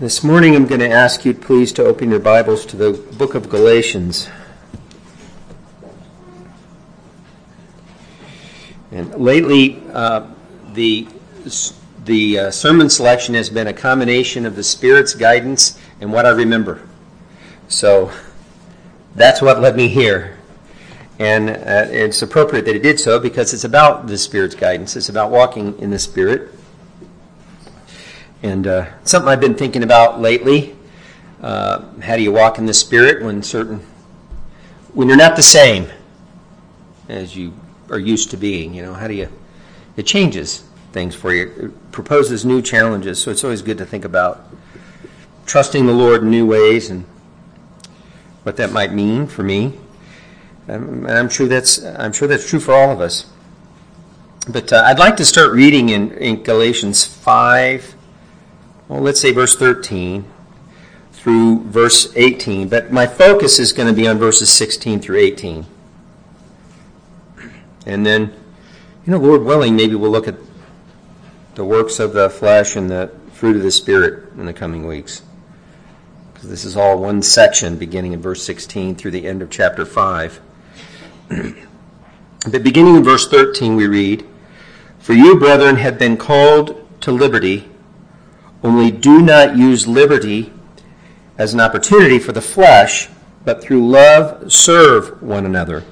This morning I'm going to ask you please to open your Bibles to the book of Galatians. And lately, uh, the, the uh, sermon selection has been a combination of the Spirit's guidance and what I remember. So that's what led me here. And uh, it's appropriate that it did so because it's about the Spirit's guidance. It's about walking in the Spirit. And uh, something I've been thinking about lately. Uh, how do you walk in the Spirit when certain, when you're not the same as you are used to being? You know, how do you? It changes things for you. It proposes new challenges. So it's always good to think about trusting the Lord in new ways and what that might mean for me. Um, and I'm sure that's I'm sure that's true for all of us. But uh, I'd like to start reading in, in Galatians five well, let's say verse 13 through verse 18, but my focus is going to be on verses 16 through 18. And then, you know, Lord willing, maybe we'll look at the works of the flesh and the fruit of the Spirit in the coming weeks. Because this is all one section beginning in verse 16 through the end of chapter 5. but beginning in verse 13, we read, For you, brethren, have been called to liberty only do not use liberty as an opportunity for the flesh, but through love serve one another.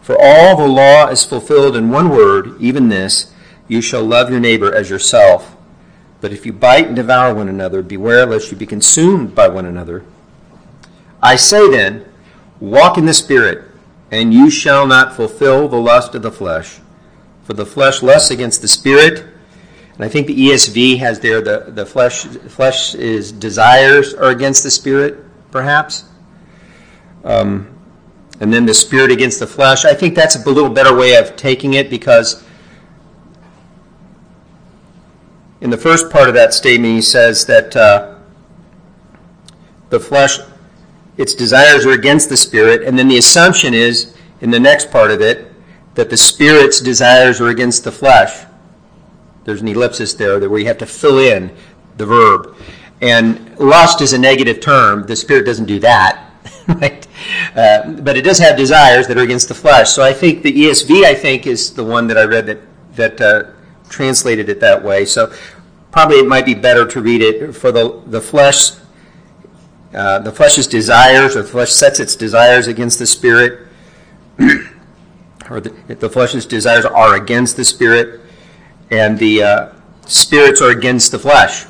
For all the law is fulfilled in one word, even this you shall love your neighbor as yourself. But if you bite and devour one another, beware lest you be consumed by one another. I say then, walk in the Spirit, and you shall not fulfill the lust of the flesh. For the flesh lusts against the Spirit and I think the ESV has there the, the flesh flesh is desires are against the spirit, perhaps. Um, and then the spirit against the flesh. I think that's a little better way of taking it because in the first part of that statement he says that uh, the flesh, its desires are against the spirit, and then the assumption is in the next part of it that the spirit's desires are against the flesh. There's an ellipsis there where you have to fill in the verb. And lust is a negative term. The Spirit doesn't do that. Right? Uh, but it does have desires that are against the flesh. So I think the ESV, I think, is the one that I read that, that uh, translated it that way. So probably it might be better to read it for the, the flesh. Uh, the flesh's desires, or the flesh sets its desires against the spirit, or the, the flesh's desires are against the spirit and the uh, spirits are against the flesh.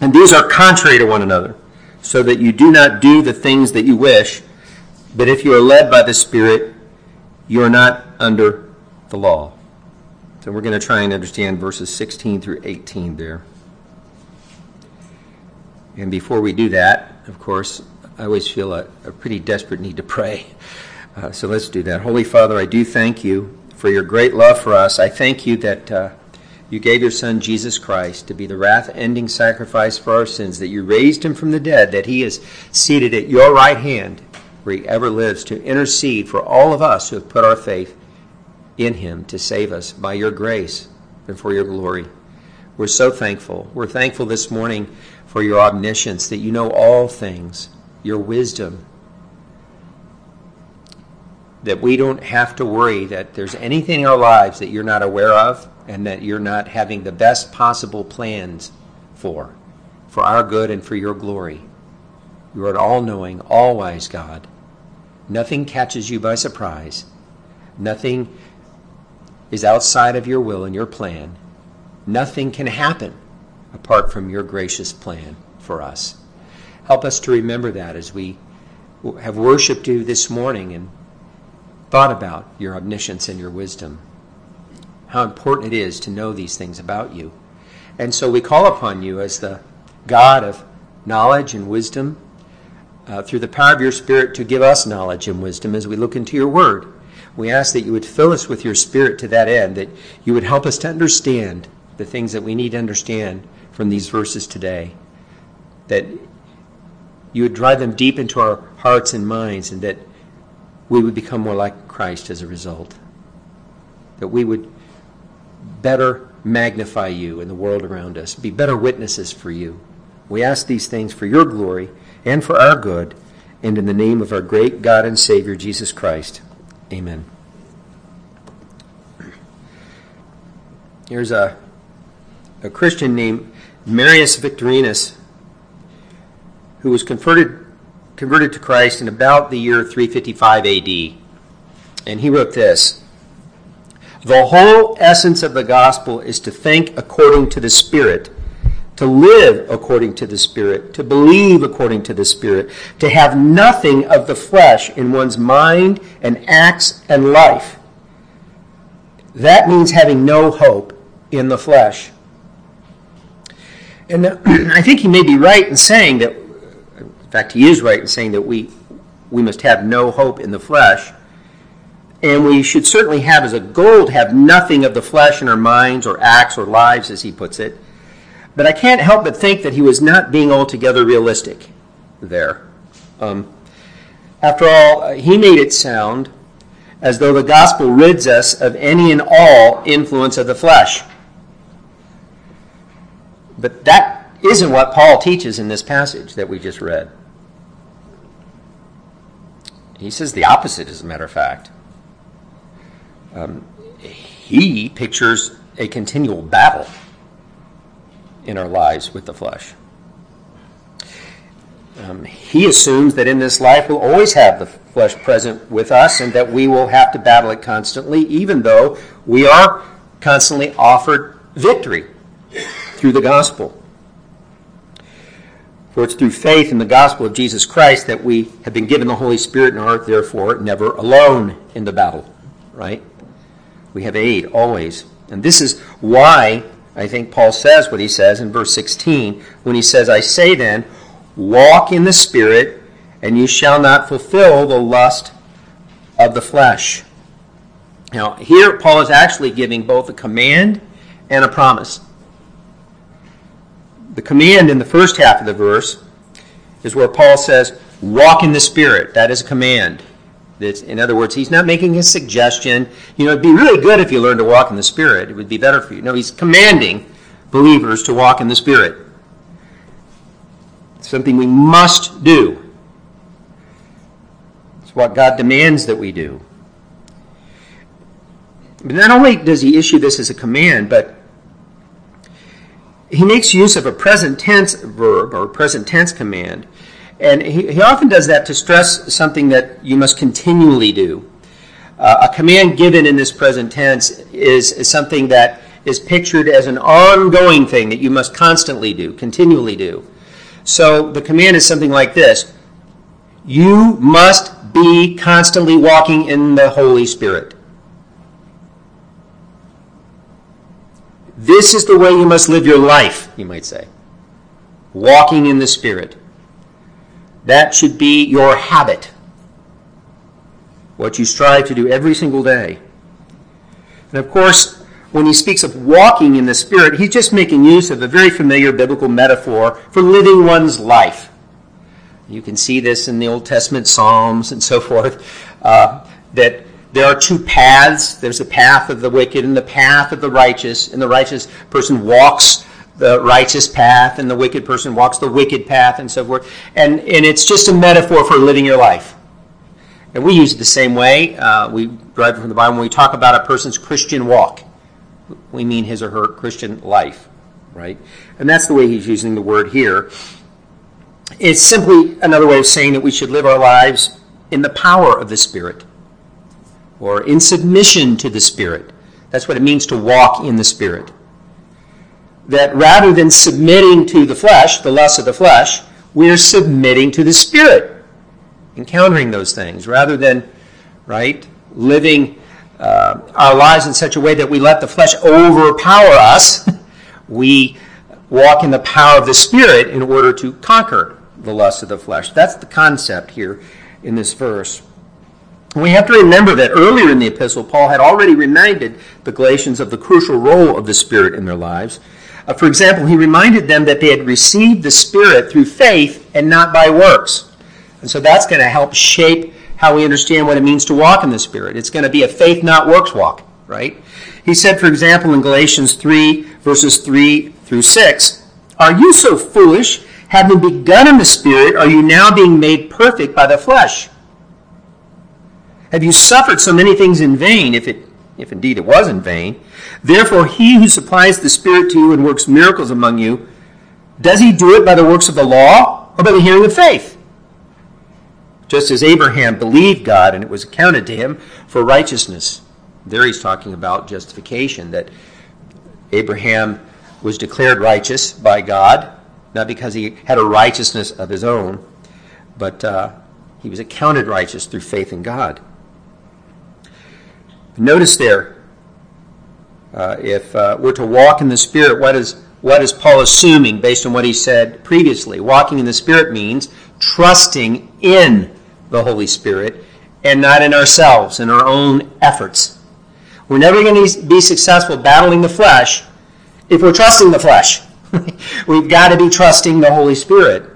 And these are contrary to one another, so that you do not do the things that you wish, but if you are led by the Spirit, you are not under the law. So we're going to try and understand verses 16 through 18 there. And before we do that, of course, I always feel a, a pretty desperate need to pray. Uh, so let's do that. Holy Father, I do thank you for your great love for us. I thank you that uh, you gave your Son, Jesus Christ, to be the wrath ending sacrifice for our sins, that you raised him from the dead, that he is seated at your right hand, where he ever lives, to intercede for all of us who have put our faith in him to save us by your grace and for your glory. We're so thankful. We're thankful this morning for your omniscience, that you know all things, your wisdom, that we don't have to worry that there's anything in our lives that you're not aware of and that you're not having the best possible plans for, for our good and for your glory. You are an all knowing, all wise God. Nothing catches you by surprise. Nothing is outside of your will and your plan. Nothing can happen apart from your gracious plan for us. Help us to remember that as we have worshiped you this morning and thought about your omniscience and your wisdom, how important it is to know these things about you. And so we call upon you as the God of knowledge and wisdom uh, through the power of your Spirit to give us knowledge and wisdom as we look into your word. We ask that you would fill us with your Spirit to that end, that you would help us to understand the things that we need to understand from these verses today, that you would drive them deep into our hearts and minds, and that we would become more like Christ as a result. That we would better magnify you in the world around us, be better witnesses for you, We ask these things for your glory and for our good, and in the name of our great God and Savior, Jesus Christ. Amen. Here's a, a Christian named Marius Victorinus who was converted, converted to Christ in about the year 355 AD. And he wrote this The whole essence of the gospel is to think according to the Spirit to live according to the Spirit, to believe according to the Spirit, to have nothing of the flesh in one's mind and acts and life. That means having no hope in the flesh. And uh, I think he may be right in saying that, fact, he is right in saying that we, we must have no hope in the flesh. And we should certainly have as a goal to have nothing of the flesh in our minds or acts or lives, as he puts it. But I can't help but think that he was not being altogether realistic there. Um, after all, uh, he made it sound as though the gospel rids us of any and all influence of the flesh. But that isn't what Paul teaches in this passage that we just read. He says the opposite, as a matter of fact. Um, he pictures a continual battle in our lives with the flesh. Um, he assumes that in this life we'll always have the flesh present with us and that we will have to battle it constantly, even though we are constantly offered victory through the gospel. For it's through faith in the gospel of Jesus Christ that we have been given the Holy Spirit and are therefore never alone in the battle, right? We have aid always. And this is why I think Paul says what he says in verse 16 when he says, I say then, walk in the Spirit, and you shall not fulfill the lust of the flesh. Now, here Paul is actually giving both a command and a promise. The command in the first half of the verse is where Paul says, walk in the Spirit. That is a command. It's, in other words, he's not making a suggestion. You know, it'd be really good if you learned to walk in the Spirit. It would be better for you. No, he's commanding believers to walk in the Spirit. It's something we must do. It's what God demands that we do. But not only does he issue this as a command, but he makes use of a present tense verb or present tense command and he, he often does that to stress something that you must continually do. Uh, a command given in this present tense is, is something that is pictured as an ongoing thing that you must constantly do, continually do. So the command is something like this You must be constantly walking in the Holy Spirit. This is the way you must live your life, you might say. Walking in the Spirit. That should be your habit. What you strive to do every single day. And of course, when he speaks of walking in the Spirit, he's just making use of a very familiar biblical metaphor for living one's life. You can see this in the Old Testament Psalms and so forth, uh, that there are two paths. There's a path of the wicked and the path of the righteous, and the righteous person walks the righteous path and the wicked person walks the wicked path and so forth. And, and it's just a metaphor for living your life. And we use it the same way. Uh, we derive it from the Bible when we talk about a person's Christian walk. We mean his or her Christian life, right? And that's the way he's using the word here. It's simply another way of saying that we should live our lives in the power of the Spirit or in submission to the Spirit. That's what it means to walk in the Spirit that rather than submitting to the flesh, the lust of the flesh, we're submitting to the Spirit, encountering those things, rather than, right, living uh, our lives in such a way that we let the flesh overpower us. we walk in the power of the Spirit in order to conquer the lust of the flesh. That's the concept here in this verse. We have to remember that earlier in the epistle, Paul had already reminded the Galatians of the crucial role of the Spirit in their lives. Uh, for example, he reminded them that they had received the Spirit through faith and not by works. And so that's going to help shape how we understand what it means to walk in the Spirit. It's going to be a faith, not works walk, right? He said, for example, in Galatians 3, verses 3 through 6, Are you so foolish? Having begun in the Spirit, are you now being made perfect by the flesh? Have you suffered so many things in vain, if, it, if indeed it was in vain? Therefore, he who supplies the Spirit to you and works miracles among you, does he do it by the works of the law or by the hearing of faith? Just as Abraham believed God and it was accounted to him for righteousness. There he's talking about justification, that Abraham was declared righteous by God, not because he had a righteousness of his own, but uh, he was accounted righteous through faith in God. Notice there, uh, if uh, we're to walk in the Spirit, what is, what is Paul assuming based on what he said previously? Walking in the Spirit means trusting in the Holy Spirit and not in ourselves, in our own efforts. We're never going to be successful battling the flesh if we're trusting the flesh. We've got to be trusting the Holy Spirit.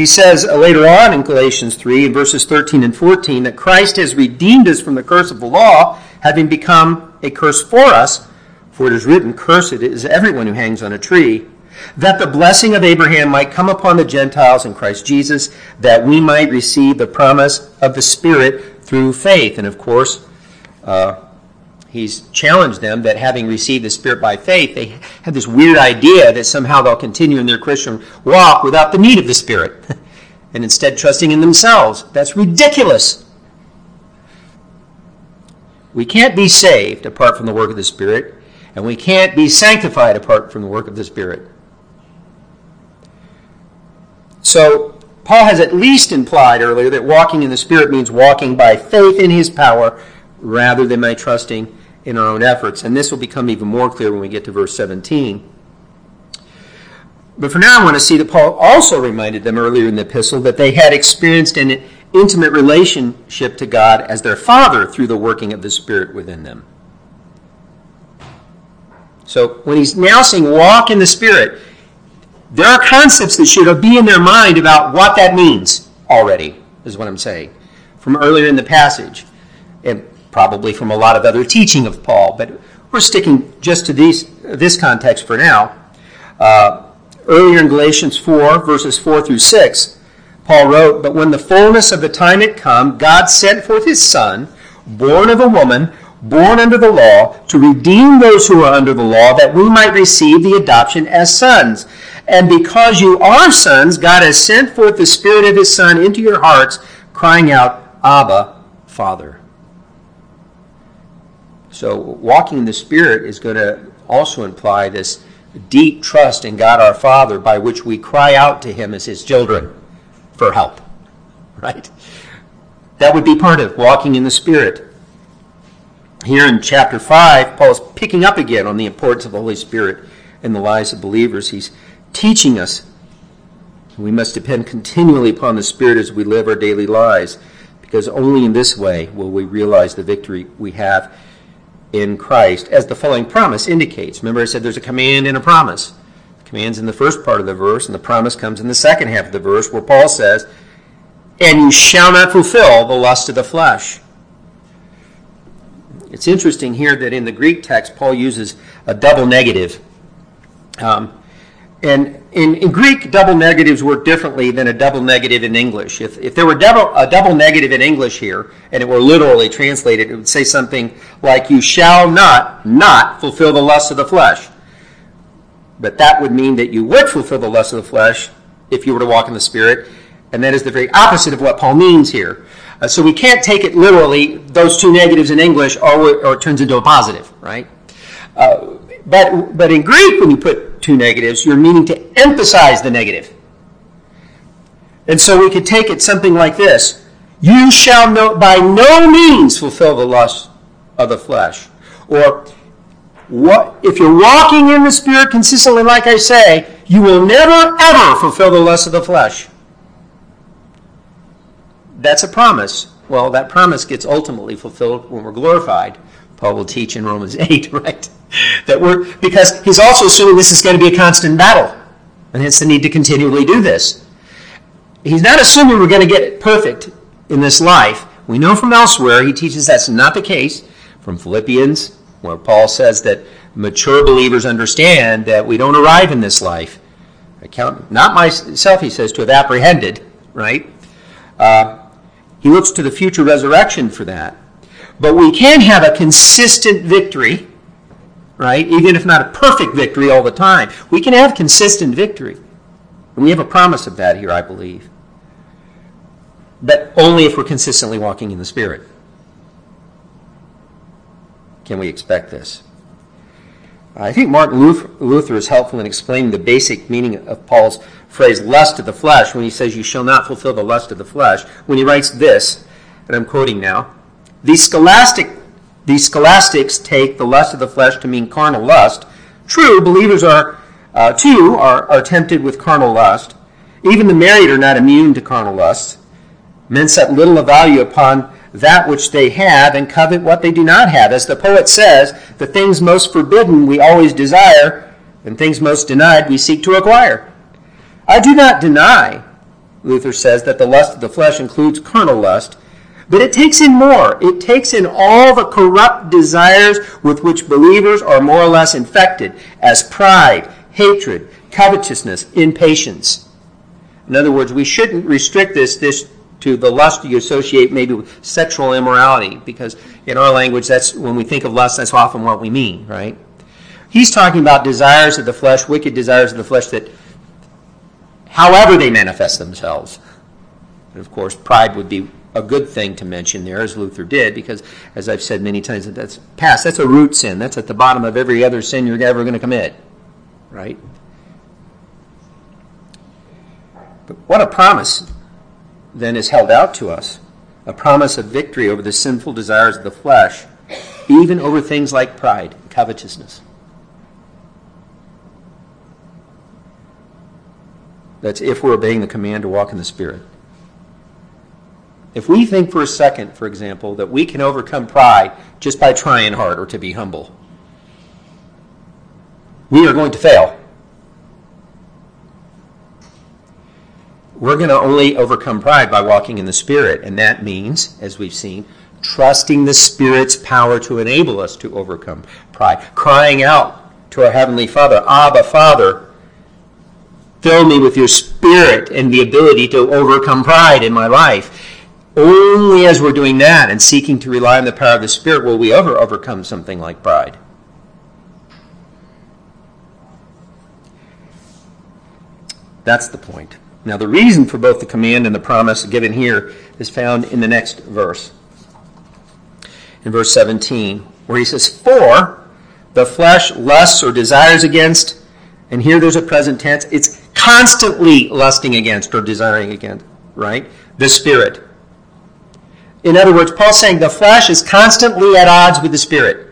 He says uh, later on in Galatians 3, verses 13 and 14, that Christ has redeemed us from the curse of the law, having become a curse for us. For it is written, Cursed is everyone who hangs on a tree, that the blessing of Abraham might come upon the Gentiles in Christ Jesus, that we might receive the promise of the Spirit through faith. And of course, uh, he's challenged them that having received the Spirit by faith, they have this weird idea that somehow they'll continue in their Christian walk without the need of the Spirit, and instead trusting in themselves. That's ridiculous. We can't be saved apart from the work of the Spirit, and we can't be sanctified apart from the work of the Spirit. So, Paul has at least implied earlier that walking in the Spirit means walking by faith in his power rather than by trusting in our own efforts. And this will become even more clear when we get to verse 17. But for now, I want to see that Paul also reminded them earlier in the epistle that they had experienced an intimate relationship to God as their Father through the working of the Spirit within them. So when he's now saying walk in the Spirit, there are concepts that should be in their mind about what that means already, is what I'm saying, from earlier in the passage. And probably from a lot of other teaching of Paul, but we're sticking just to these, this context for now. Uh, earlier in Galatians 4, verses 4 through 6, Paul wrote, But when the fullness of the time had come, God sent forth his Son, born of a woman, born under the law, to redeem those who are under the law, that we might receive the adoption as sons. And because you are sons, God has sent forth the Spirit of his Son into your hearts, crying out, Abba, Father. So walking in the Spirit is going to also imply this deep trust in God our Father by which we cry out to Him as His children for help. Right? That would be part of walking in the Spirit. Here in chapter 5, Paul is picking up again on the importance of the Holy Spirit in the lives of believers. He's teaching us we must depend continually upon the Spirit as we live our daily lives, because only in this way will we realize the victory we have in Christ, as the following promise indicates. Remember, I said there's a command and a promise. The command's in the first part of the verse, and the promise comes in the second half of the verse, where Paul says, And you shall not fulfill the lust of the flesh. It's interesting here that in the Greek text, Paul uses a double negative. Um, and in, Greek, double negatives work differently than a double negative in English. If, if there were double, a double negative in English here, and it were literally translated, it would say something like, You shall not, not fulfill the lust of the flesh. But that would mean that you would fulfill the lust of the flesh if you were to walk in the Spirit. And that is the very opposite of what Paul means here. Uh, so we can't take it literally, those two negatives in English, or, or it turns into a positive, right? Uh, but, but in Greek, when you put two negatives, you're meaning to emphasize the negative. And so we could take it something like this You shall no, by no means fulfill the lust of the flesh. Or, what, if you're walking in the Spirit consistently, like I say, you will never, ever fulfill the lust of the flesh. That's a promise. Well, that promise gets ultimately fulfilled when we're glorified. Paul will teach in Romans 8, right? that we're because he's also assuming this is going to be a constant battle, and hence the need to continually do this. He's not assuming we're going to get perfect in this life. We know from elsewhere he teaches that's not the case. From Philippians, where Paul says that mature believers understand that we don't arrive in this life I count not myself, he says, to have apprehended, right? Uh, he looks to the future resurrection for that. But we can have a consistent victory, right? Even if not a perfect victory all the time. We can have consistent victory. And we have a promise of that here, I believe. But only if we're consistently walking in the Spirit. Can we expect this? I think Martin Luther is helpful in explaining the basic meaning of Paul's phrase, lust of the flesh, when he says, You shall not fulfill the lust of the flesh, when he writes this, and I'm quoting now these, scholastic, these scholastics take the lust of the flesh to mean carnal lust. True, believers are, uh, too, are, are tempted with carnal lust. Even the married are not immune to carnal lust. Men set little of value upon that which they have and covet what they do not have. As the poet says, the things most forbidden we always desire, and things most denied we seek to acquire. I do not deny, Luther says, that the lust of the flesh includes carnal lust, but it takes in more. It takes in all the corrupt desires with which believers are more or less infected, as pride, hatred, covetousness, impatience. In other words, we shouldn't restrict this, this to the lust you associate maybe with sexual immorality, because in our language, that's when we think of lust, that's often what we mean, right? He's talking about desires of the flesh, wicked desires of the flesh that, however they manifest themselves. And of course, pride would be a good thing to mention there, as Luther did, because as I've said many times, that's past. That's a root sin. That's at the bottom of every other sin you're ever going to commit, right? But what a promise then is held out to us a promise of victory over the sinful desires of the flesh, even over things like pride covetousness. That's if we're obeying the command to walk in the Spirit. If we think for a second, for example, that we can overcome pride just by trying hard or to be humble, we are going to fail. We're going to only overcome pride by walking in the Spirit, and that means, as we've seen, trusting the Spirit's power to enable us to overcome pride, crying out to our Heavenly Father, Abba, Father, fill me with your Spirit and the ability to overcome pride in my life. Only as we're doing that and seeking to rely on the power of the Spirit will we ever overcome something like pride. That's the point. Now, the reason for both the command and the promise given here is found in the next verse. In verse 17, where he says, For the flesh lusts or desires against, and here there's a present tense, it's constantly lusting against or desiring against, right? The Spirit. In other words, Paul's saying the flesh is constantly at odds with the spirit.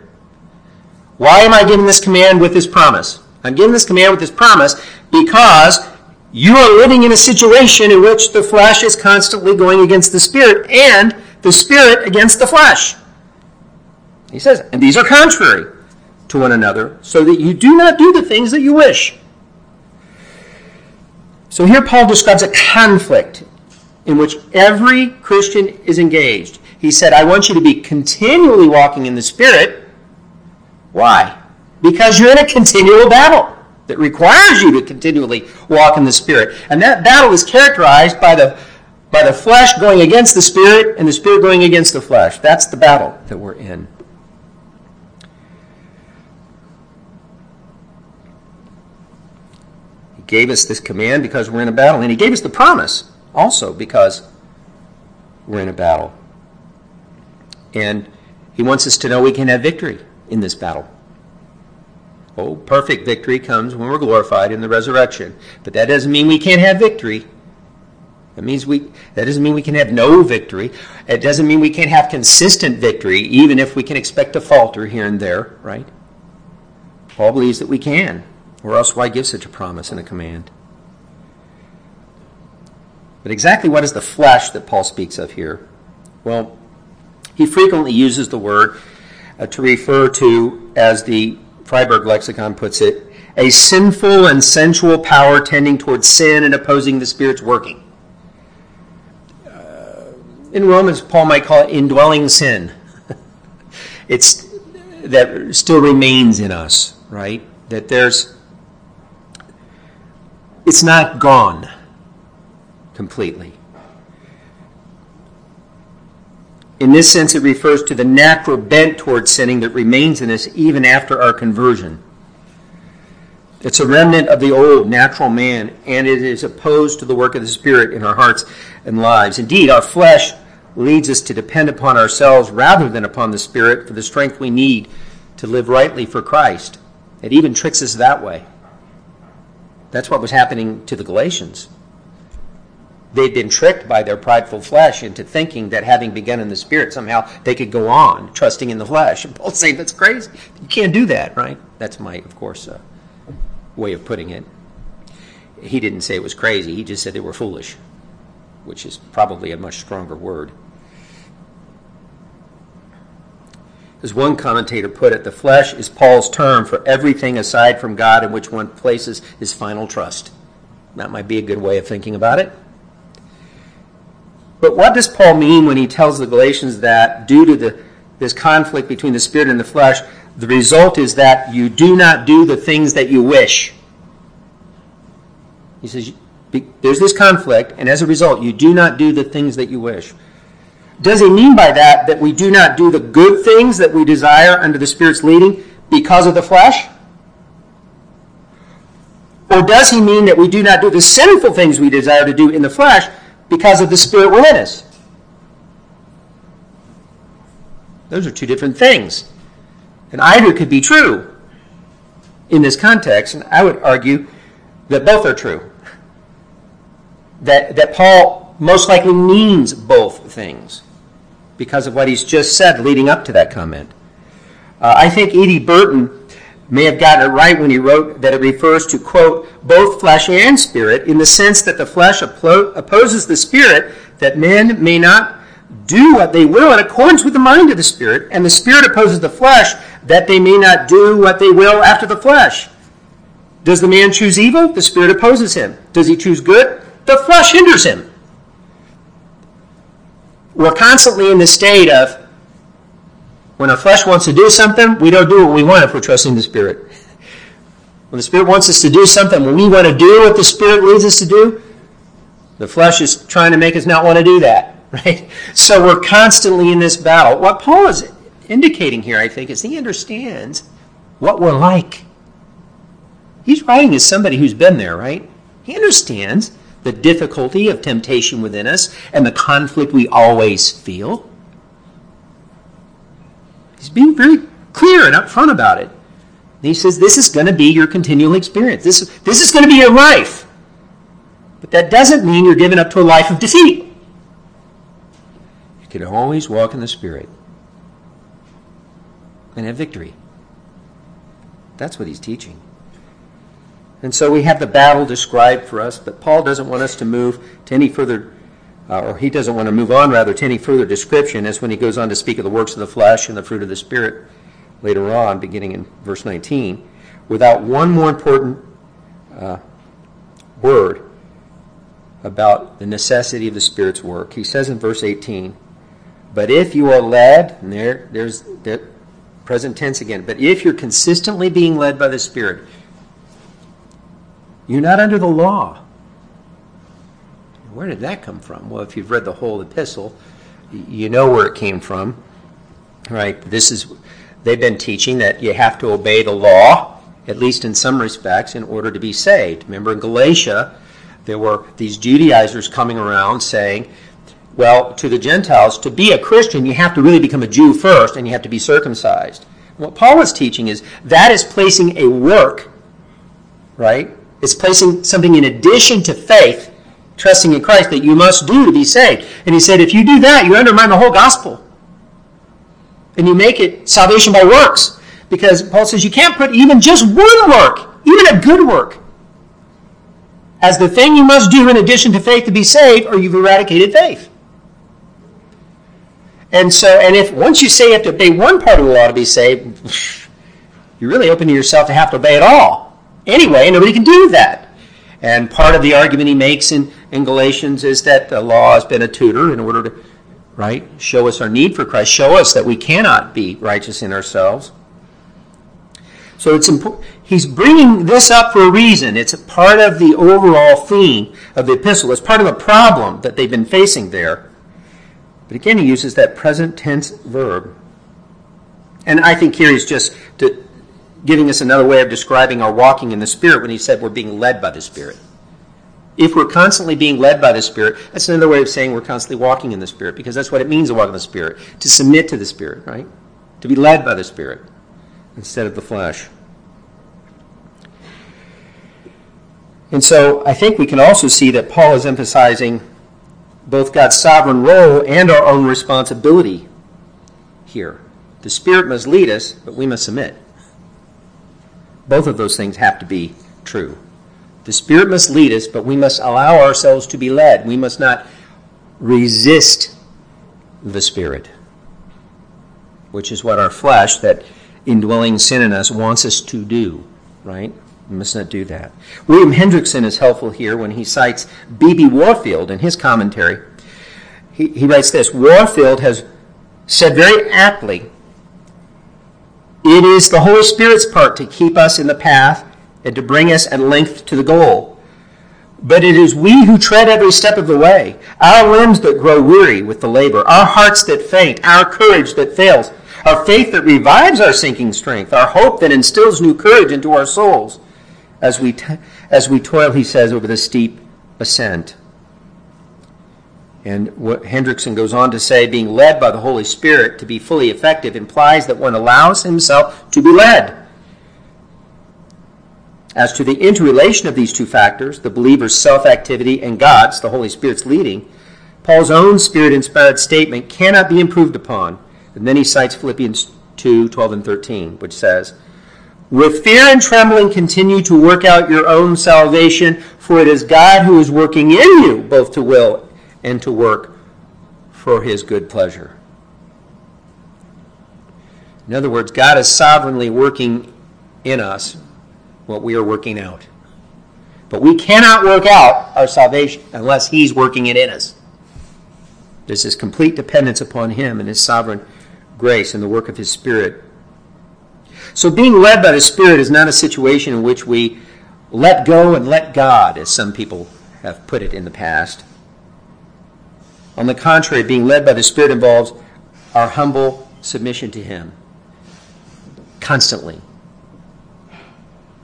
Why am I giving this command with this promise? I'm giving this command with this promise because you are living in a situation in which the flesh is constantly going against the spirit and the spirit against the flesh. He says, and these are contrary to one another, so that you do not do the things that you wish. So here Paul describes a conflict in which every Christian is engaged. He said, I want you to be continually walking in the Spirit. Why? Because you're in a continual battle that requires you to continually walk in the Spirit. And that battle is characterized by the, by the flesh going against the Spirit and the Spirit going against the flesh. That's the battle that we're in. He gave us this command because we're in a battle, and He gave us the promise also because we're in a battle. And he wants us to know we can have victory in this battle. Oh, perfect victory comes when we're glorified in the resurrection. But that doesn't mean we can't have victory. That means we that doesn't mean we can have no victory. It doesn't mean we can't have consistent victory, even if we can expect to falter here and there, right? Paul believes that we can. Or else why give such a promise and a command? But exactly what is the flesh that Paul speaks of here? Well, he frequently uses the word uh, to refer to, as the Friberg lexicon puts it, a sinful and sensual power tending towards sin and opposing the Spirit's working. Uh, in Romans, Paul might call it indwelling sin. it's that still remains in us, right? That there's it's not gone completely. In this sense, it refers to the natural bent towards sinning that remains in us even after our conversion. It's a remnant of the old natural man, and it is opposed to the work of the Spirit in our hearts and lives. Indeed, our flesh leads us to depend upon ourselves rather than upon the Spirit for the strength we need to live rightly for Christ. It even tricks us that way. That's what was happening to the Galatians. They'd been tricked by their prideful flesh into thinking that having begun in the Spirit, somehow they could go on trusting in the flesh. And Paul's saying that's crazy. You can't do that, right? That's my, of course, uh, way of putting it. He didn't say it was crazy, he just said they were foolish, which is probably a much stronger word. As one commentator put it, the flesh is Paul's term for everything aside from God in which one places his final trust. That might be a good way of thinking about it. But what does Paul mean when he tells the Galatians that due to the, this conflict between the spirit and the flesh, the result is that you do not do the things that you wish? He says, there's this conflict, and as a result, you do not do the things that you wish. Does he mean by that that we do not do the good things that we desire under the Spirit's leading because of the flesh? Or does he mean that we do not do the sinful things we desire to do in the flesh because of the Spirit within us? Those are two different things. And either could be true in this context, and I would argue that both are true. That, that Paul most likely means both things because of what he's just said leading up to that comment. Uh, I think E.D. Burton may have gotten it right when he wrote that it refers to, quote, both flesh and spirit, in the sense that the flesh opposes the spirit, that men may not do what they will in accordance with the mind of the spirit, and the spirit opposes the flesh, that they may not do what they will after the flesh. Does the man choose evil? The spirit opposes him. Does he choose good? The flesh hinders him we're constantly in the state of when our flesh wants to do something, we don't do what we want if we're trusting the Spirit. When the Spirit wants us to do something, when we want to do what the Spirit leads us to do, the flesh is trying to make us not want to do that, right? So we're constantly in this battle. What Paul is indicating here, I think, is he understands what we're like. He's writing as somebody who's been there, right? He understands the difficulty of temptation within us, and the conflict we always feel. He's being very clear and upfront about it. And he says this is going to be your continual experience. This, this is going to be your life. But that doesn't mean you're given up to a life of defeat. You can always walk in the Spirit and have victory. That's what he's teaching. And so we have the battle described for us, but Paul doesn't want us to move to any further, or he doesn't want to move on rather to any further description as when he goes on to speak of the works of the flesh and the fruit of the Spirit later on, beginning in verse 19, without one more important uh, word about the necessity of the Spirit's work. He says in verse 18, But if you are led, and there, there's the present tense again, but if you're consistently being led by the Spirit, you're not under the law. Where did that come from? Well, if you've read the whole epistle, you know where it came from. Right? This is they've been teaching that you have to obey the law, at least in some respects, in order to be saved. Remember in Galatia, there were these Judaizers coming around saying, well, to the Gentiles, to be a Christian, you have to really become a Jew first, and you have to be circumcised. What Paul is teaching is that is placing a work, right, it's placing something in addition to faith, trusting in Christ, that you must do to be saved. And he said, if you do that, you undermine the whole gospel. And you make it salvation by works. Because Paul says you can't put even just one work, even a good work, as the thing you must do in addition to faith to be saved, or you've eradicated faith. And so, and if once you say you have to obey one part of the law to be saved, you're really opening yourself to have to obey it all anyway, nobody can do that. And part of the argument he makes in, in Galatians is that the law has been a tutor in order to, right, show us our need for Christ, show us that we cannot be righteous in ourselves. So it's important. He's bringing this up for a reason. It's a part of the overall theme of the epistle. It's part of a problem that they've been facing there. But again, he uses that present tense verb. And I think here he's just to, giving us another way of describing our walking in the Spirit when he said we're being led by the Spirit. If we're constantly being led by the Spirit, that's another way of saying we're constantly walking in the Spirit, because that's what it means to walk in the Spirit, to submit to the Spirit, right? To be led by the Spirit instead of the flesh. And so I think we can also see that Paul is emphasizing both God's sovereign role and our own responsibility here. The Spirit must lead us, but we must submit. Both of those things have to be true. The Spirit must lead us, but we must allow ourselves to be led. We must not resist the Spirit, which is what our flesh, that indwelling sin in us, wants us to do, right? We must not do that. William Hendriksen is helpful here when he cites B.B. Warfield in his commentary. He, he writes this Warfield has said very aptly it is the Holy Spirit's part to keep us in the path and to bring us at length to the goal. But it is we who tread every step of the way, our limbs that grow weary with the labor, our hearts that faint, our courage that fails, our faith that revives our sinking strength, our hope that instills new courage into our souls as we, t- as we toil, he says, over the steep ascent. And what Hendriksen goes on to say, being led by the Holy Spirit to be fully effective implies that one allows himself to be led. As to the interrelation of these two factors, the believer's self activity and God's, the Holy Spirit's leading, Paul's own spirit inspired statement cannot be improved upon. And then he cites Philippians 2 12 and 13, which says, With fear and trembling continue to work out your own salvation, for it is God who is working in you both to will and to work for his good pleasure. In other words, God is sovereignly working in us what we are working out. But we cannot work out our salvation unless he's working it in us. There's this complete dependence upon him and his sovereign grace and the work of his Spirit. So being led by the Spirit is not a situation in which we let go and let God, as some people have put it in the past. On the contrary, being led by the Spirit involves our humble submission to Him constantly.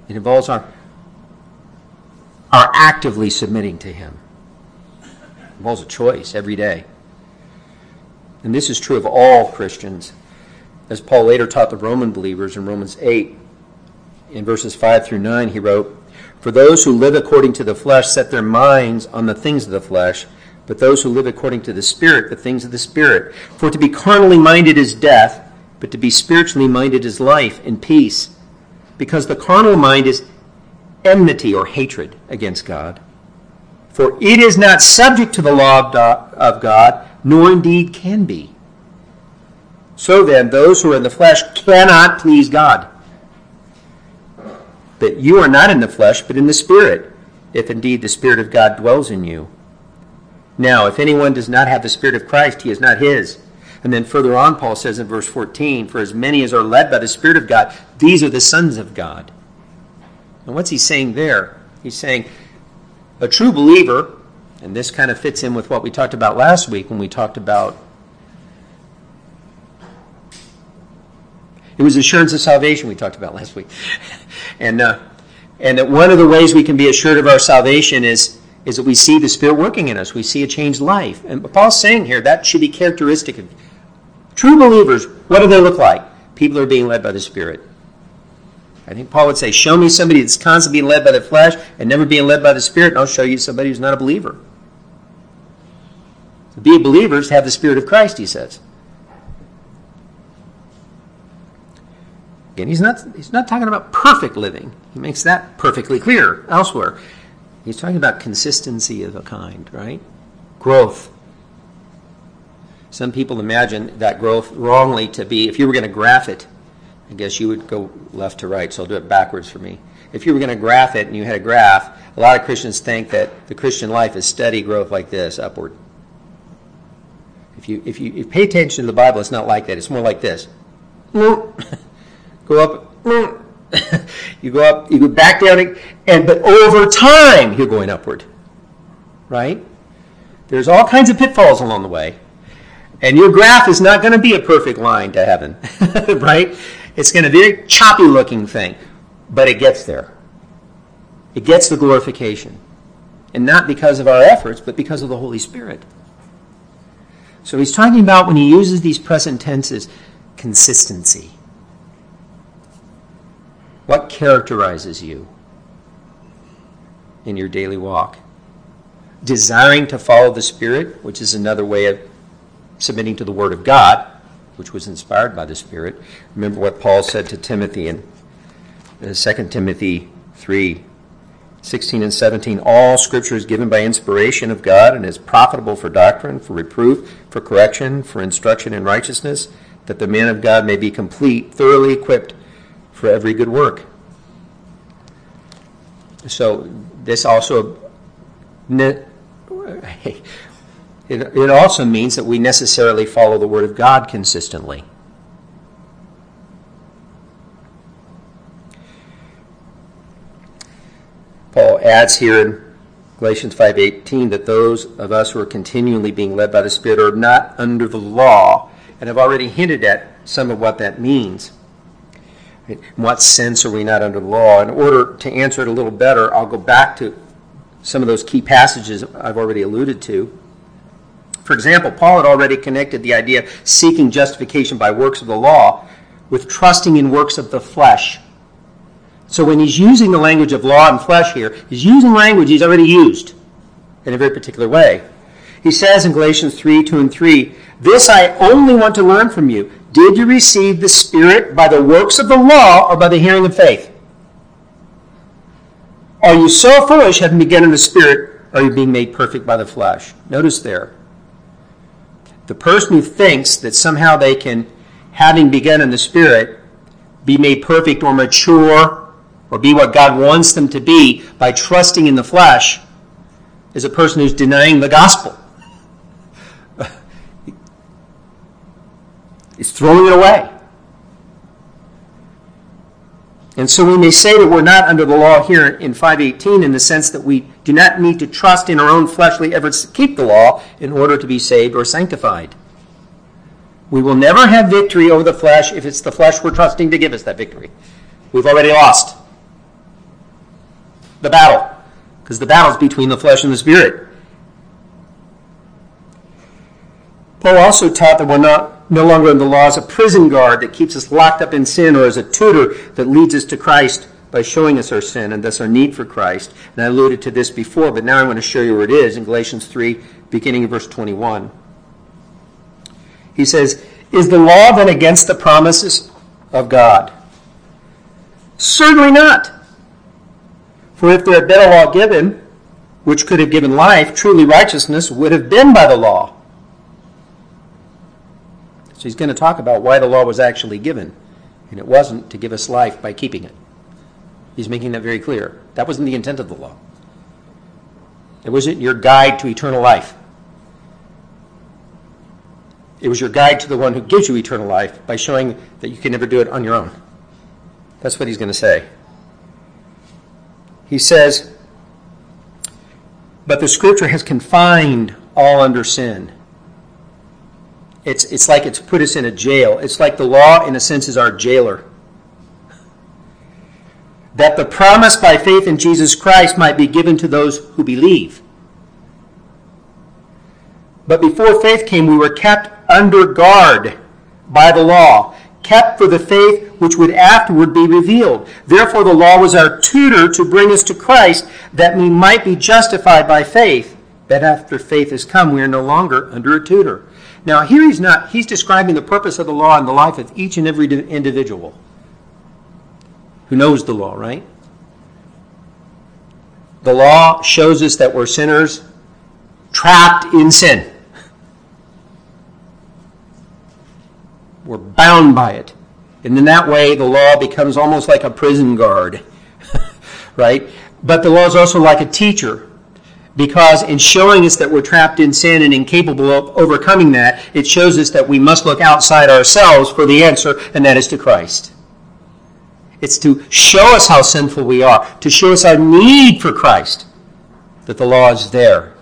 It involves our, our actively submitting to Him. It involves a choice every day. And this is true of all Christians. As Paul later taught the Roman believers in Romans 8, in verses 5 through 9, he wrote, For those who live according to the flesh set their minds on the things of the flesh but those who live according to the Spirit, the things of the Spirit. For to be carnally minded is death, but to be spiritually minded is life and peace. Because the carnal mind is enmity or hatred against God. For it is not subject to the law of God, nor indeed can be. So then, those who are in the flesh cannot please God. But you are not in the flesh, but in the Spirit, if indeed the Spirit of God dwells in you. Now, if anyone does not have the Spirit of Christ, he is not his. And then further on, Paul says in verse 14, For as many as are led by the Spirit of God, these are the sons of God. And what's he saying there? He's saying a true believer, and this kind of fits in with what we talked about last week when we talked about it was assurance of salvation we talked about last week. and, uh, and that one of the ways we can be assured of our salvation is is that we see the Spirit working in us. We see a changed life. And Paul's saying here that should be characteristic of true believers. What do they look like? People are being led by the Spirit. I think Paul would say, Show me somebody that's constantly being led by the flesh and never being led by the Spirit, and I'll show you somebody who's not a believer. To be believers, have the Spirit of Christ, he says. Again, he's not, he's not talking about perfect living. He makes that perfectly clear elsewhere. He's talking about consistency of a kind, right? Growth. Some people imagine that growth wrongly to be, if you were going to graph it, I guess you would go left to right, so I'll do it backwards for me. If you were going to graph it and you had a graph, a lot of Christians think that the Christian life is steady growth like this, upward. If you, if you, if you pay attention to the Bible, it's not like that. It's more like this. Go up, you go up, you go back down, and but over time you're going upward. Right? There's all kinds of pitfalls along the way. And your graph is not going to be a perfect line to heaven. right? It's going to be a choppy looking thing. But it gets there. It gets the glorification. And not because of our efforts, but because of the Holy Spirit. So he's talking about when he uses these present tenses, consistency. What characterizes you in your daily walk? Desiring to follow the Spirit, which is another way of submitting to the Word of God, which was inspired by the Spirit. Remember what Paul said to Timothy in 2 uh, Timothy 3 16 and 17. All Scripture is given by inspiration of God and is profitable for doctrine, for reproof, for correction, for instruction in righteousness, that the man of God may be complete, thoroughly equipped for every good work. So, this also. It, it also means that we necessarily follow the Word of God consistently. Paul adds here in Galatians 5:18 that those of us who are continually being led by the Spirit are not under the law, and have already hinted at some of what that means. In what sense are we not under the law? In order to answer it a little better, I'll go back to some of those key passages I've already alluded to. For example, Paul had already connected the idea of seeking justification by works of the law with trusting in works of the flesh. So when he's using the language of law and flesh here, he's using language he's already used in a very particular way. He says in Galatians 3 2 and 3, This I only want to learn from you. Did you receive the Spirit by the works of the law or by the hearing of faith? Are you so foolish, having begun in the Spirit, are you being made perfect by the flesh? Notice there, the person who thinks that somehow they can, having begun in the Spirit, be made perfect or mature or be what God wants them to be by trusting in the flesh is a person who's denying the gospel. He's throwing it away. And so we may say that we're not under the law here in 518 in the sense that we do not need to trust in our own fleshly efforts to keep the law in order to be saved or sanctified. We will never have victory over the flesh if it's the flesh we're trusting to give us that victory. We've already lost the battle because the battle is between the flesh and the spirit. Paul also taught that we're not no longer in the law as a prison guard that keeps us locked up in sin or as a tutor that leads us to Christ by showing us our sin and thus our need for Christ. And I alluded to this before, but now I want to show you where it is in Galatians 3, beginning of verse 21. He says, Is the law then against the promises of God? Certainly not. For if there had been a law given, which could have given life, truly righteousness would have been by the law. So he's going to talk about why the law was actually given. And it wasn't to give us life by keeping it. He's making that very clear. That wasn't the intent of the law. It wasn't your guide to eternal life. It was your guide to the one who gives you eternal life by showing that you can never do it on your own. That's what he's going to say. He says, But the scripture has confined all under sin it's, it's like it's put us in a jail. It's like the law, in a sense, is our jailer. That the promise by faith in Jesus Christ might be given to those who believe. But before faith came, we were kept under guard by the law, kept for the faith which would afterward be revealed. Therefore, the law was our tutor to bring us to Christ, that we might be justified by faith. That after faith has come, we are no longer under a tutor. Now, here he's not, he's describing the purpose of the law in the life of each and every individual who knows the law, right? The law shows us that we're sinners trapped in sin. We're bound by it. And in that way, the law becomes almost like a prison guard, right? But the law is also like a teacher because in showing us that we're trapped in sin and incapable of overcoming that, it shows us that we must look outside ourselves for the answer, and that is to Christ. It's to show us how sinful we are, to show us our need for Christ, that the law is there.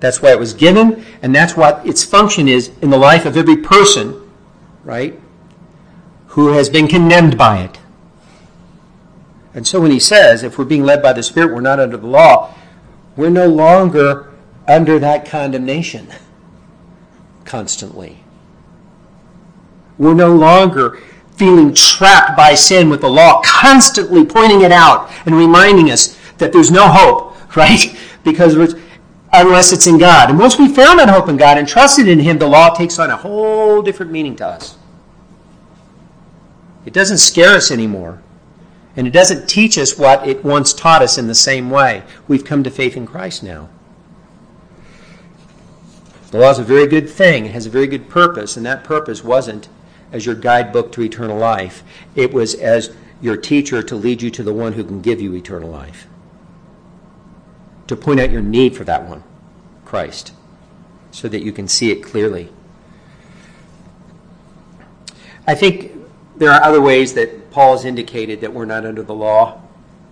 That's why it was given, and that's what its function is in the life of every person, right, who has been condemned by it. And so when he says, if we're being led by the Spirit, we're not under the law, we're no longer under that condemnation constantly. We're no longer feeling trapped by sin with the law, constantly pointing it out and reminding us that there's no hope, right? Because unless it's in God. And once we found that hope in God and trusted in Him, the law takes on a whole different meaning to us. It doesn't scare us anymore. And it doesn't teach us what it once taught us in the same way. We've come to faith in Christ now. The law is a very good thing. It has a very good purpose, and that purpose wasn't as your guidebook to eternal life. It was as your teacher to lead you to the one who can give you eternal life. To point out your need for that one, Christ, so that you can see it clearly. I think there are other ways that Paul has indicated that we're not under the law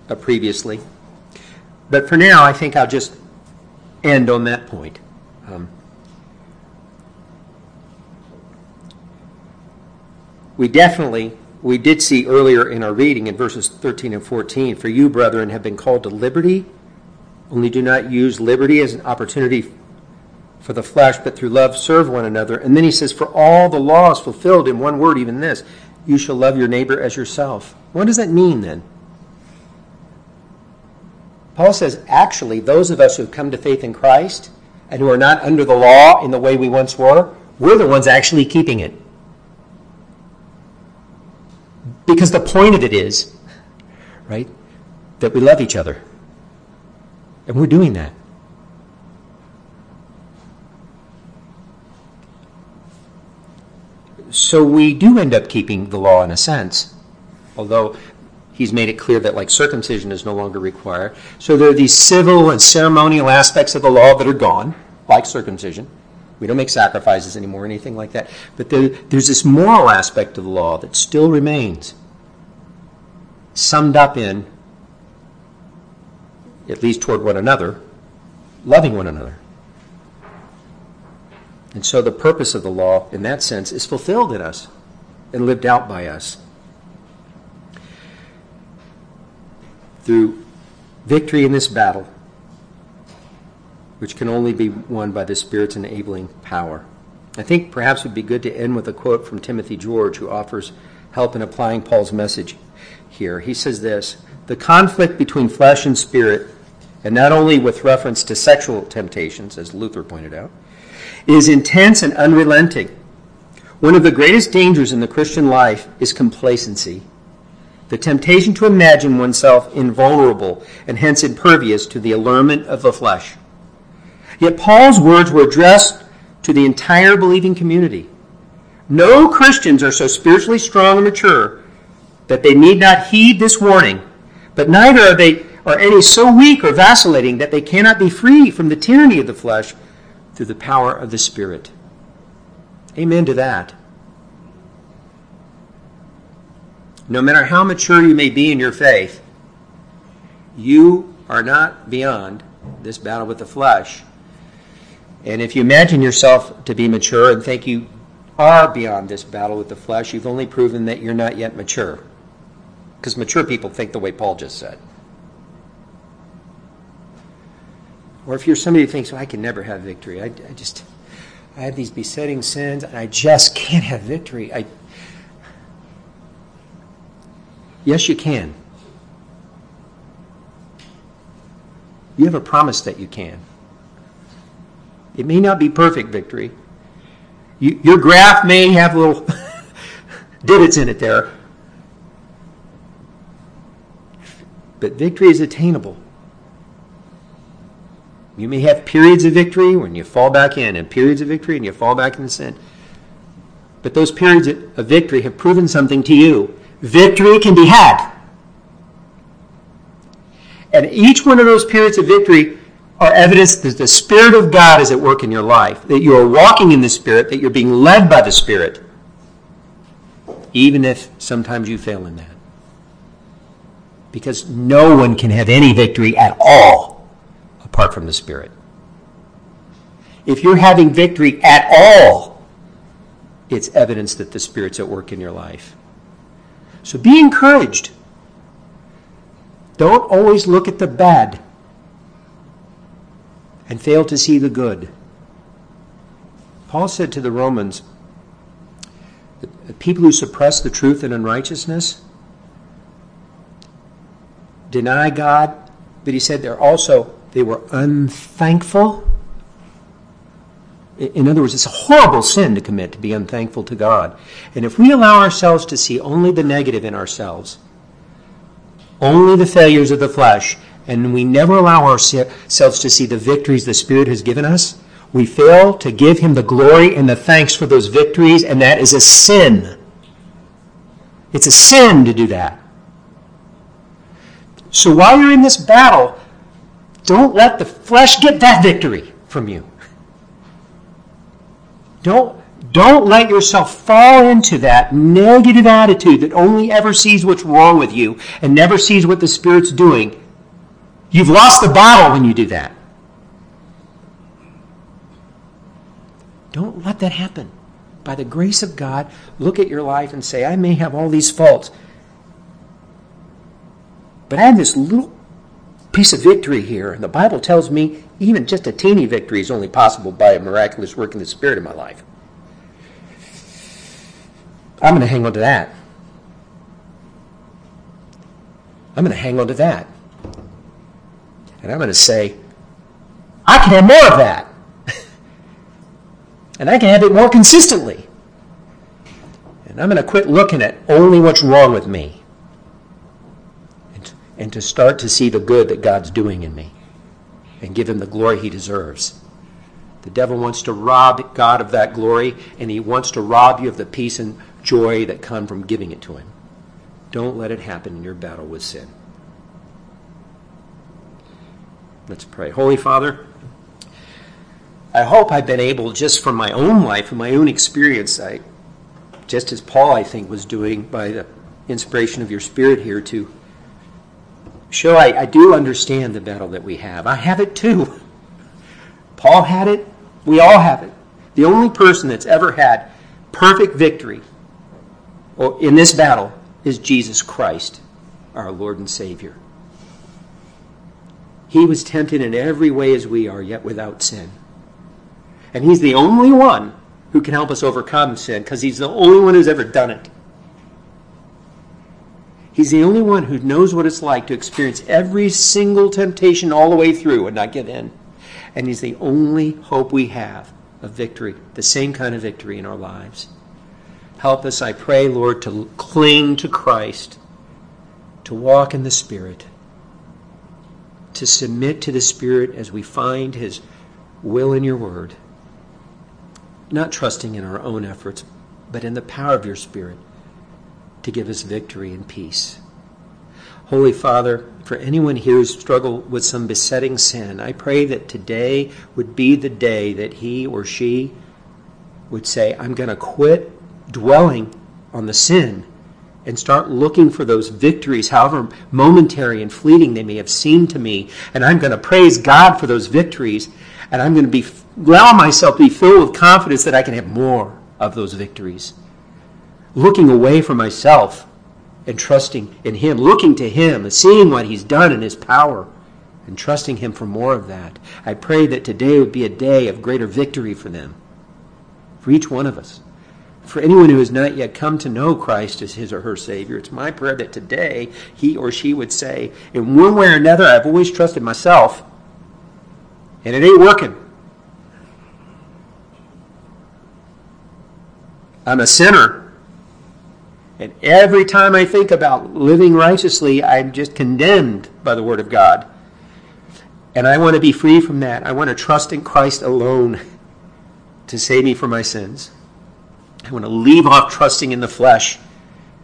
uh, previously. But for now, I think I'll just end on that point. Um, we definitely, we did see earlier in our reading in verses 13 and 14, for you, brethren, have been called to liberty, only do not use liberty as an opportunity for the flesh, but through love serve one another. And then he says, for all the law is fulfilled in one word, even this you shall love your neighbor as yourself. What does that mean then? Paul says, actually, those of us who have come to faith in Christ and who are not under the law in the way we once were, we're the ones actually keeping it. Because the point of it is, right, that we love each other. And we're doing that. So we do end up keeping the law in a sense, although he's made it clear that like circumcision is no longer required. So there are these civil and ceremonial aspects of the law that are gone, like circumcision. We don't make sacrifices anymore, or anything like that. But there, there's this moral aspect of the law that still remains, summed up in, at least toward one another, loving one another. And so the purpose of the law, in that sense, is fulfilled in us and lived out by us. Through victory in this battle, which can only be won by the Spirit's enabling power. I think perhaps it would be good to end with a quote from Timothy George, who offers help in applying Paul's message here. He says this The conflict between flesh and spirit, and not only with reference to sexual temptations, as Luther pointed out, is intense and unrelenting. One of the greatest dangers in the Christian life is complacency the temptation to imagine oneself invulnerable and hence impervious to the allurement of the flesh. Yet Paul's words were addressed to the entire believing community. No Christians are so spiritually strong and mature that they need not heed this warning, but neither are they are any so weak or vacillating that they cannot be free from the tyranny of the flesh through the power of the Spirit. Amen to that. No matter how mature you may be in your faith, you are not beyond this battle with the flesh. And if you imagine yourself to be mature and think you are beyond this battle with the flesh, you've only proven that you're not yet mature. Because mature people think the way Paul just said. Or if you're somebody who thinks, well, I can never have victory, I, I just, I have these besetting sins and I just can't have victory. I, yes, you can. You have a promise that you can. It may not be perfect victory. You, your graph may have little divots in it there. But victory is attainable. You may have periods of victory when you fall back in, and periods of victory and you fall back into sin. But those periods of victory have proven something to you. Victory can be had. And each one of those periods of victory are evidence that the Spirit of God is at work in your life, that you are walking in the Spirit, that you're being led by the Spirit, even if sometimes you fail in that. Because no one can have any victory at all apart from the Spirit. If you're having victory at all, it's evidence that the Spirit's at work in your life. So be encouraged. Don't always look at the bad and fail to see the good. Paul said to the Romans, the people who suppress the truth in unrighteousness deny God, but he said they're also they were unthankful. In other words, it's a horrible sin to commit to be unthankful to God. And if we allow ourselves to see only the negative in ourselves, only the failures of the flesh, and we never allow ourselves to see the victories the Spirit has given us, we fail to give Him the glory and the thanks for those victories, and that is a sin. It's a sin to do that. So while you're in this battle, don't let the flesh get that victory from you. Don't, don't let yourself fall into that negative attitude that only ever sees what's wrong with you and never sees what the Spirit's doing. You've lost the battle when you do that. Don't let that happen. By the grace of God, look at your life and say, I may have all these faults, but I have this little piece of victory here. And the Bible tells me even just a teeny victory is only possible by a miraculous work in the Spirit in my life. I'm going to hang on to that. I'm going to hang on to that. And I'm going to say, I can have more of that. And I can have it more consistently. And I'm going to quit looking at only what's wrong with me and, to start to see the good that God's doing in me and give him the glory he deserves. The devil wants to rob God of that glory, and he wants to rob you of the peace and joy that come from giving it to him. Don't let it happen in your battle with sin. Let's pray. Holy Father, I hope I've been able, just from my own life and my own experience, I, just as Paul, I think, was doing by the inspiration of your Spirit here, to show I, I do understand the battle that we have. I have it too. Paul had it. We all have it. The only person that's ever had perfect victory in this battle is Jesus Christ, our Lord and Savior. He was tempted in every way as we are, yet without sin. And he's the only one who can help us overcome sin because he's the only one who's ever done it. He's the only one who knows what it's like to experience every single temptation all the way through and not give in. And he's the only hope we have of victory, the same kind of victory in our lives. Help us, I pray, Lord, to cling to Christ, to walk in the Spirit, to submit to the Spirit as we find his will in your word not trusting in our own efforts, but in the power of your Spirit to give us victory and peace. Holy Father, for anyone here who's struggled with some besetting sin, I pray that today would be the day that he or she would say, I'm going to quit dwelling on the sin and start looking for those victories, however momentary and fleeting they may have seemed to me. And I'm going to praise God for those victories. And I'm going to be allow myself to be filled with confidence that I can have more of those victories. Looking away from myself and trusting in Him, looking to Him and seeing what He's done in His power and trusting Him for more of that. I pray that today would be a day of greater victory for them, for each one of us. For anyone who has not yet come to know Christ as his or her Savior, it's my prayer that today he or she would say, in one way or another, I've always trusted myself, and it ain't working. I'm a sinner. And every time I think about living righteously, I'm just condemned by the Word of God. And I want to be free from that. I want to trust in Christ alone to save me from my sins. I want to leave off trusting in the flesh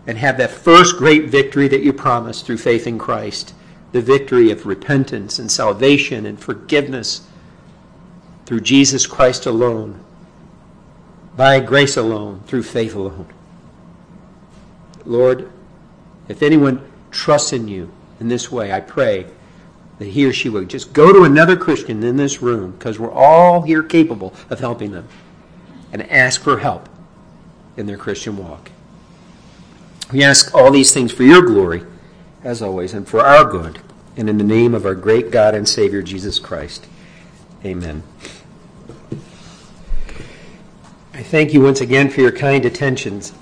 and have that first great victory that you promised through faith in Christ the victory of repentance and salvation and forgiveness through Jesus Christ alone by grace alone, through faith alone. Lord, if anyone trusts in you in this way, I pray that he or she would just go to another Christian in this room, because we're all here capable of helping them, and ask for help in their Christian walk. We ask all these things for your glory, as always, and for our good, and in the name of our great God and Savior, Jesus Christ. Amen. I thank you once again for your kind attentions.